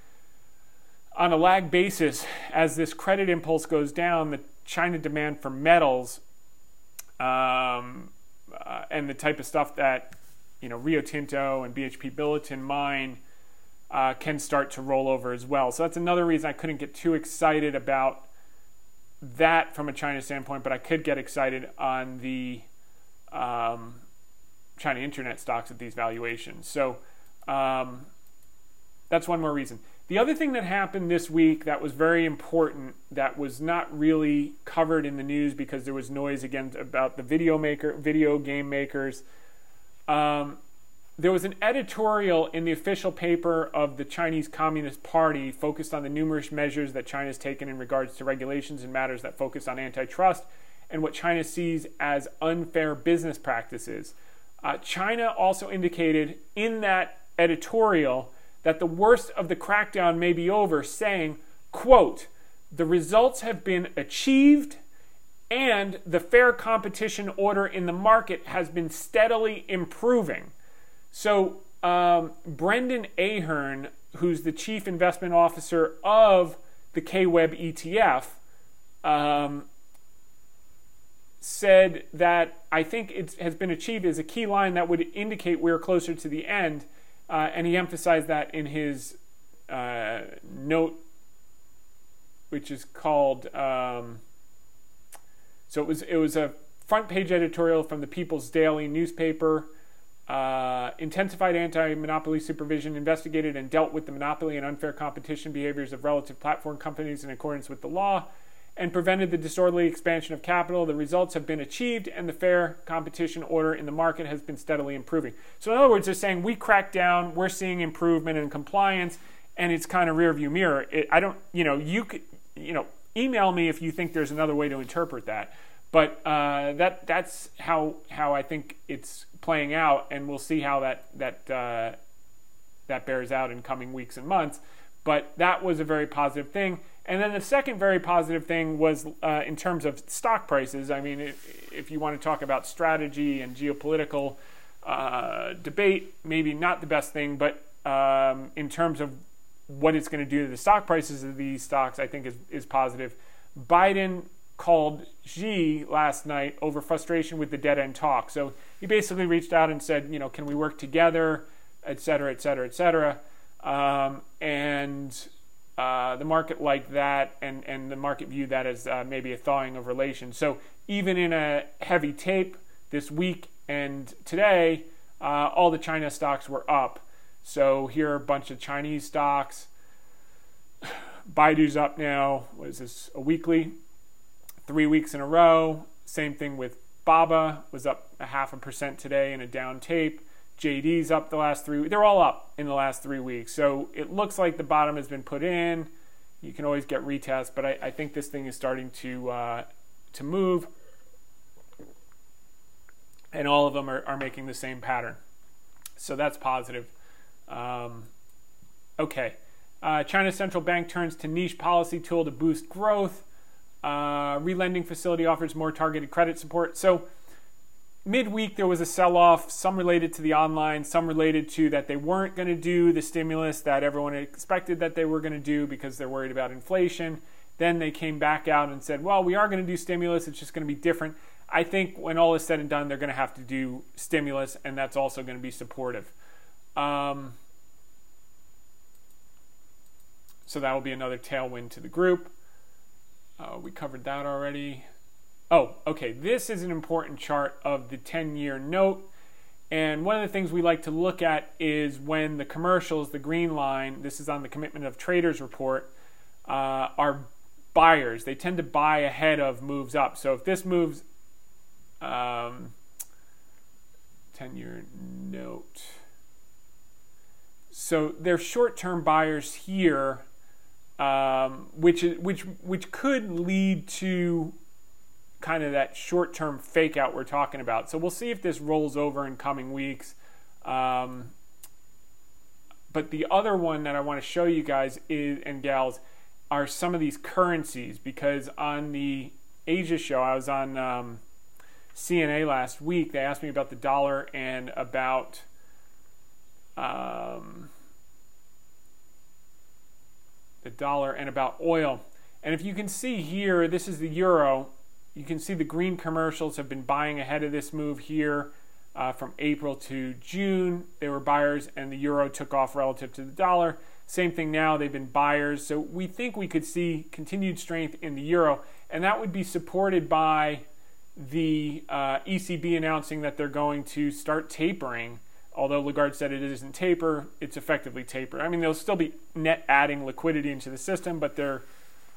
on a lag basis, as this credit impulse goes down, the China demand for metals um, uh, and the type of stuff that you know Rio Tinto and BHP Billiton mine uh, can start to roll over as well. So that's another reason I couldn't get too excited about that from a China standpoint, but I could get excited on the um, China internet stocks at these valuations. So um, that's one more reason. The other thing that happened this week that was very important, that was not really covered in the news because there was noise again about the video maker, video game makers. Um, there was an editorial in the official paper of the Chinese Communist Party focused on the numerous measures that China has taken in regards to regulations and matters that focus on antitrust and what China sees as unfair business practices. Uh, China also indicated in that editorial that the worst of the crackdown may be over, saying, quote, the results have been achieved and the fair competition order in the market has been steadily improving. So, um, Brendan Ahern, who's the chief investment officer of the KWEB ETF, um, said that I think it has been achieved as a key line that would indicate we're closer to the end. Uh, and he emphasized that in his uh, note, which is called. Um, so it was it was a front page editorial from the People's Daily newspaper. Uh, intensified anti-monopoly supervision investigated and dealt with the monopoly and unfair competition behaviors of relative platform companies in accordance with the law and prevented the disorderly expansion of capital. The results have been achieved, and the fair competition order in the market has been steadily improving. So, in other words, they're saying we cracked down, we're seeing improvement in compliance, and it's kind of rear view mirror. It, I don't, you know, you could, you know, email me if you think there's another way to interpret that. But uh, that that's how how I think it's playing out, and we'll see how that that uh, that bears out in coming weeks and months. But that was a very positive thing. And then the second very positive thing was uh, in terms of stock prices. I mean, if, if, you want to talk about strategy and geopolitical uh, debate, maybe not the best thing, but um, in terms of what it's going to do to the stock prices of these stocks, I think is, is positive. Biden called Xi last night over frustration with the dead end talk. So he basically reached out and said, you know, can we work together, et cetera, et cetera, et cetera. Um, and uh, the market liked that, and, and the market viewed that as uh, maybe a thawing of relations. So even in a heavy tape this week and today, uh, all the China stocks were up. So here are a bunch of Chinese stocks. Baidu's up now. What is this? A weekly, three weeks in a row. Same thing with Baba was up a half a percent today in a down tape. JD's up the last three. They're all up in the last three weeks. So it looks like the bottom has been put in. You can always get retests, but I, I think this thing is starting to uh, to move, and all of them are, are making the same pattern. So that's positive. Um, okay, uh, China's central bank turns to niche policy tool to boost growth. Uh, relending facility offers more targeted credit support. So midweek there was a sell-off some related to the online some related to that they weren't going to do the stimulus that everyone expected that they were going to do because they're worried about inflation. Then they came back out and said well we are going to do stimulus. It's just going to be different. I think when all is said and done they're going to have to do stimulus and that's also going to be supportive um, so that will be another tailwind to the group uh, we covered that already Oh, okay. This is an important chart of the 10 year note. And one of the things we like to look at is when the commercials, the green line, this is on the commitment of traders report, uh, are buyers. They tend to buy ahead of moves up. So if this moves, um, 10 year note. So they're short term buyers here, um, which, which, which could lead to kind of that short term fake out we're talking about. So we'll see if this rolls over in coming weeks. Um, but the other one that I want to show you guys is, and gals are some of these currencies because on the Asia show, I was on um, CNA last week. They asked me about the dollar and about um, the dollar and about oil. And if you can see here, this is the euro you can see the green commercials have been buying ahead of this move here uh, from April to June. They were buyers, and the euro took off relative to the dollar. Same thing now, they've been buyers. So we think we could see continued strength in the euro. and that would be supported by the uh, ECB announcing that they're going to start tapering. Although Lagarde said it isn't taper, it's effectively taper. I mean, they'll still be net adding liquidity into the system, but they're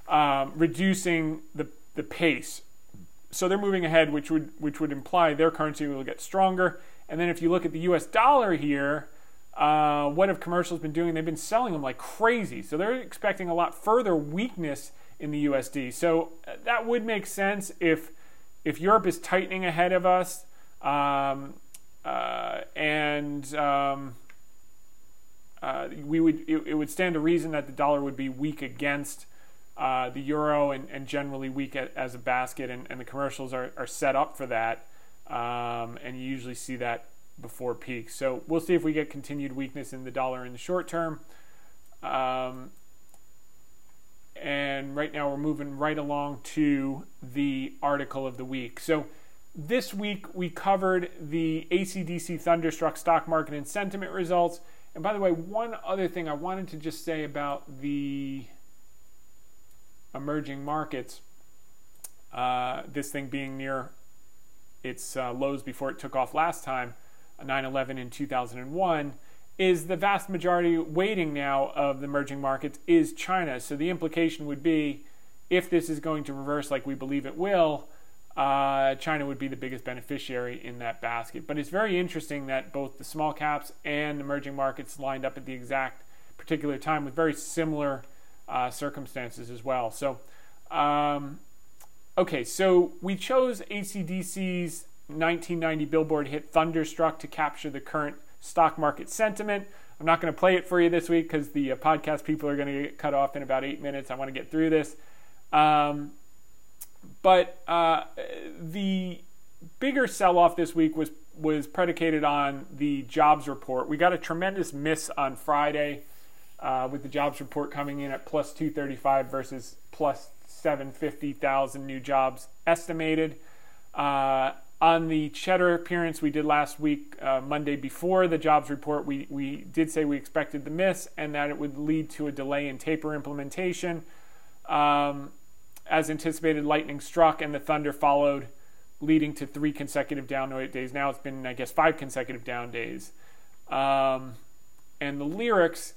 um, reducing the the pace. So they're moving ahead, which would which would imply their currency will get stronger. And then if you look at the U.S. dollar here, uh, what have commercials been doing? They've been selling them like crazy. So they're expecting a lot further weakness in the USD. So uh, that would make sense if if Europe is tightening ahead of us, um, uh, and um, uh, we would it, it, would stand to reason that the dollar would be weak against uh, the euro and, and generally weak at, as a basket, and, and the commercials are, are set up for that, um, and you usually see that before peak. So we'll see if we get continued weakness in the dollar in the short term. Um, and right now we're moving right along to the article of the week. So this week we covered the AC/DC Thunderstruck stock market and sentiment results. And by the way, one other thing I wanted to just say about the emerging markets, uh, this thing being near its uh, lows before it took off last time, 9 11 in 2001 is the vast majority weighting now of the emerging markets is China. So the implication would be if this is going to reverse like we believe it will, uh, China would be the biggest beneficiary in that basket. But it's very interesting that both the small caps and emerging markets lined up at the exact particular time with very similar uh, circumstances as well. So, um, okay, so we chose AC/DC's 1990 Billboard hit Thunderstruck to capture the current stock market sentiment. I'm not going to play it for you this week because the uh, podcast people are going to get cut off in about eight minutes. I want to get through this. Um, but uh, the bigger sell off this week was, was predicated on the jobs report. We got a tremendous miss on Friday uh, with the jobs report coming in at plus 235 versus plus 750,000 new jobs estimated. Uh, on the cheddar appearance we did last week, uh, Monday before the jobs report, we, we did say we expected the miss and that it would lead to a delay in taper implementation. Um, as anticipated, lightning struck and the thunder followed, leading to three consecutive down days. Now it's been, I guess, five consecutive down days. Um, and the lyrics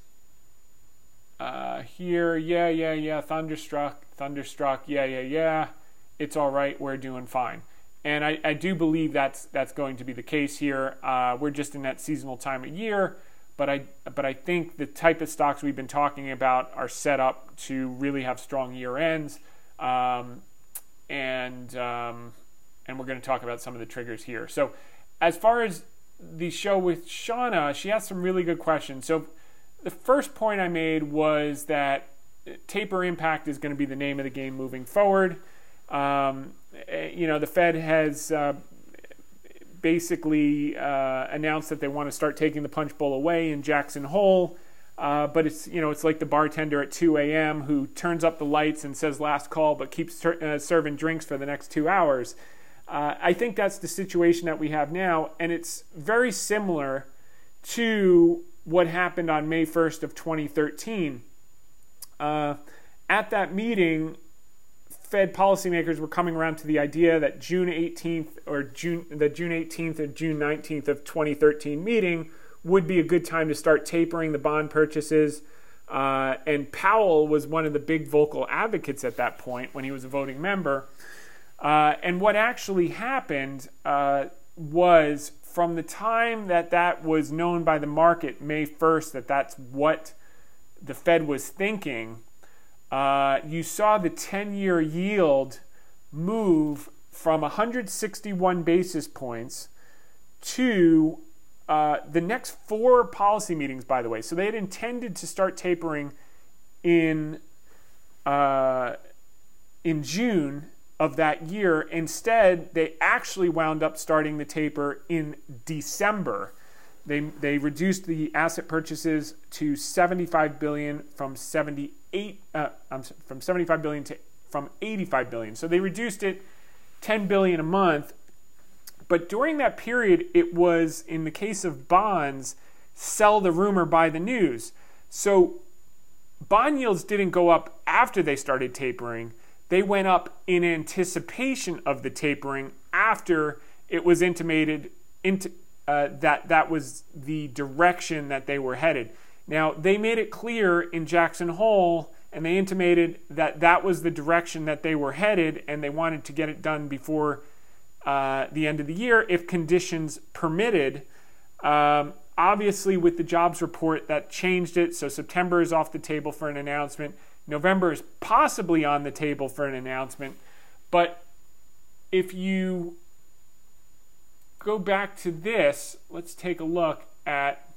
uh, here, yeah, yeah, yeah, thunderstruck, thunderstruck, yeah, yeah, yeah, it's all right, we're doing fine. And I, I do believe that's that's going to be the case here. Uh, we're just in that seasonal time of year, but I but I think the type of stocks we've been talking about are set up to really have strong year ends, um, and um, and we're going to talk about some of the triggers here. So, as far as the show with Seana, she asked some really good questions. So, the first point I made was that taper impact is going to be the name of the game moving forward. Um, eh, you know, the Fed has uh, basically uh, announced that they want to start taking the punch bowl away in Jackson Hole. Uh, but it's you know it's like the bartender at 2 a.m. who turns up the lights and says last call, but keeps ter- uh, serving drinks for the next two hours. Uh, I think that's the situation that we have now, and it's very similar to what happened on May 1st of 2013. Uh, at that meeting, Fed policymakers were coming around to the idea that June 18th or June the June 18th or June 19th of 2013 meeting would be a good time to start tapering the bond purchases. Uh, and Powell was one of the big vocal advocates at that point when he was a voting member. Uh, and what actually happened uh, was from the time that that was known by the market, May 1st, that that's what the Fed was thinking uh, you saw the 10 year yield move from 161 basis points to uh, the next four policy meetings, by the way. So they had intended to start tapering in, uh, in June of that year. Instead, they actually wound up starting the taper in December. They, they reduced the asset purchases to 75 billion from 78 eight uh, from 75 billion to from 85 billion. So they reduced it 10 billion a month. But during that period, it was in the case of bonds, sell the rumor, buy the news. So bond yields didn't go up after they started tapering. they went up in anticipation of the tapering after it was intimated into, uh, that that was the direction that they were headed. Now, they made it clear in Jackson Hole and they intimated that that was the direction that they were headed and they wanted to get it done before uh, the end of the year if conditions permitted. Um, obviously, with the jobs report, that changed it. So September is off the table for an announcement. November is possibly on the table for an announcement. But if you go back to this, let's take a look at.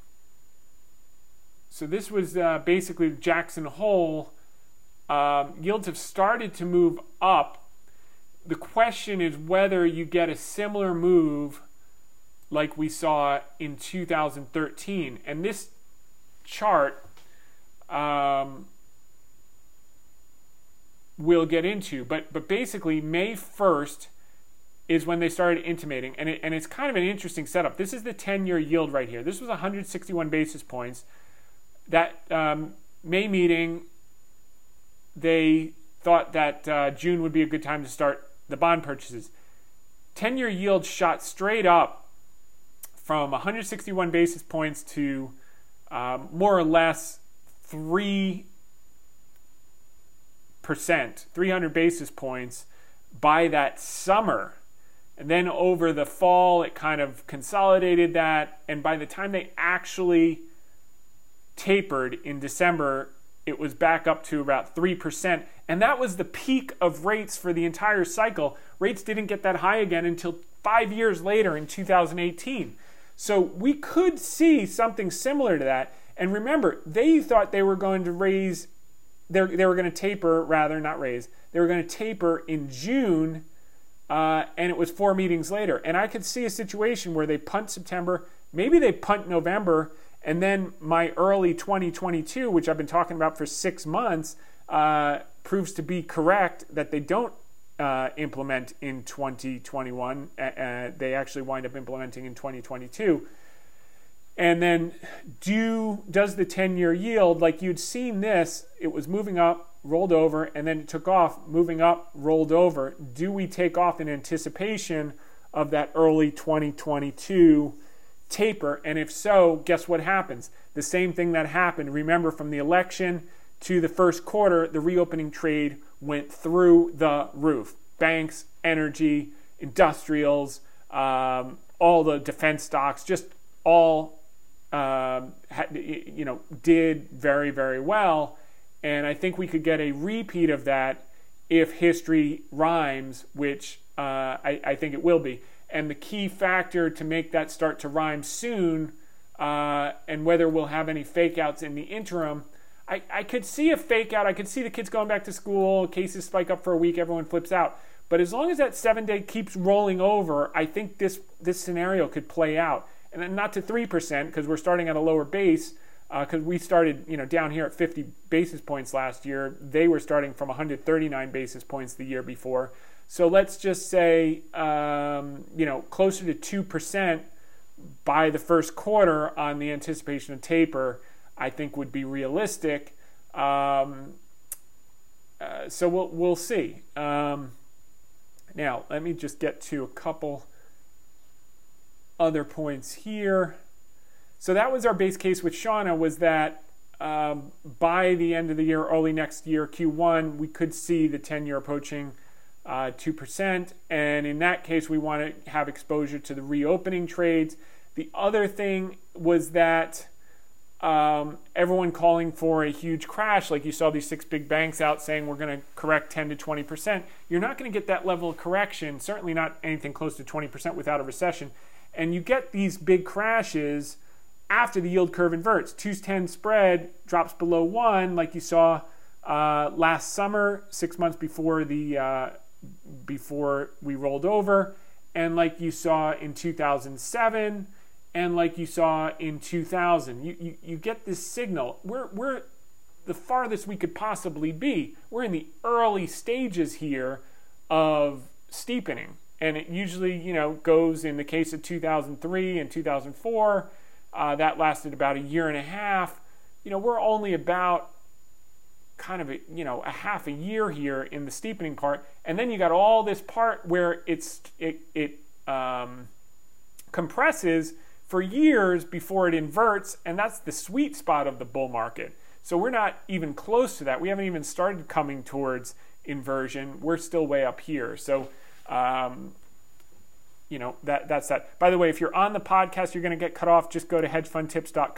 So this was uh, basically Jackson Hole. Um, yields have started to move up. The question is whether you get a similar move like we saw in 2013. And this chart um, we'll get into. But but basically, May 1st is when they started intimating, and it, and it's kind of an interesting setup. This is the 10-year yield right here. This was 161 basis points. That um, May meeting, they thought that uh, June would be a good time to start the bond purchases. 10-year yield shot straight up from 161 basis points to um, more or less three percent, 300 basis points by that summer. And then over the fall, it kind of consolidated that. And by the time they actually tapered in December, it was back up to about 3%. And that was the peak of rates for the entire cycle. Rates didn't get that high again until five years later in 2018. So we could see something similar to that. And remember, they thought they were going to raise they were going to taper, rather, not raise, they were going to taper in June, uh, and it was four meetings later. And I could see a situation where they punt September, maybe they punt November, and then my early 2022, which I've been talking about for six months, uh, proves to be correct that they don't uh, implement in 2021. Uh, they actually wind up implementing in 2022. And then do does the 10-year yield like you'd seen this, it was moving up, rolled over, and then it took off, moving up, rolled over. Do we take off in anticipation of that early 2022 taper? And if so, guess what happens? The same thing that happened. Remember from the election to the first quarter, the reopening trade went through the roof. Banks, energy, industrials, um, all the defense stocks, just all um, you know, did very, very well. And I think we could get a repeat of that if history rhymes, which uh, I, I, think it will be. And the key factor to make that start to rhyme soon, uh, and whether we'll have any fake outs in the interim, I, I could see a fake out. I could see the kids going back to school, cases spike up for a week, everyone flips out. But as long as that seven day keeps rolling over, I think this, this scenario could play out and not to 3% because we're starting at a lower base because uh, we started you know down here at 50 basis points last year they were starting from 139 basis points the year before so let's just say um, you know closer to 2% by the first quarter on the anticipation of taper i think would be realistic um, uh, so we'll, we'll see um, now let me just get to a couple other points here. So that was our base case with Seana was that um, by the end of the year, early next year, Q1, we could see the 10 year approaching uh, 2%. And in that case, we want to have exposure to the reopening trades. The other thing was that um, everyone calling for a huge crash, like you saw these six big banks out saying we're going to correct 10 to 20%. You're not going to get that level of correction, certainly not anything close to 20% without a recession. And you get these big crashes after the yield curve inverts. 210 spread drops below one, like you saw uh, last summer, six months before the uh, before we rolled over, and like you saw in 2007, and like you saw in 2000. You, you, you get this signal. We're, we're the farthest we could possibly be. We're in the early stages here of steepening and it usually you know goes in the case of 2003 and 2004 uh, that lasted about a year and a half you know we're only about kind of a, you know a half a year here in the steepening part, and then you got all this part where it's it it um, compresses for years before it inverts, and that's the sweet spot of the bull market. So we're not even close to that. We haven't even started coming towards inversion. We're still way up here. So um, you know that that's that. By the way, if you're on the podcast, you're going to get cut off. Just go to hedgefundtips.com.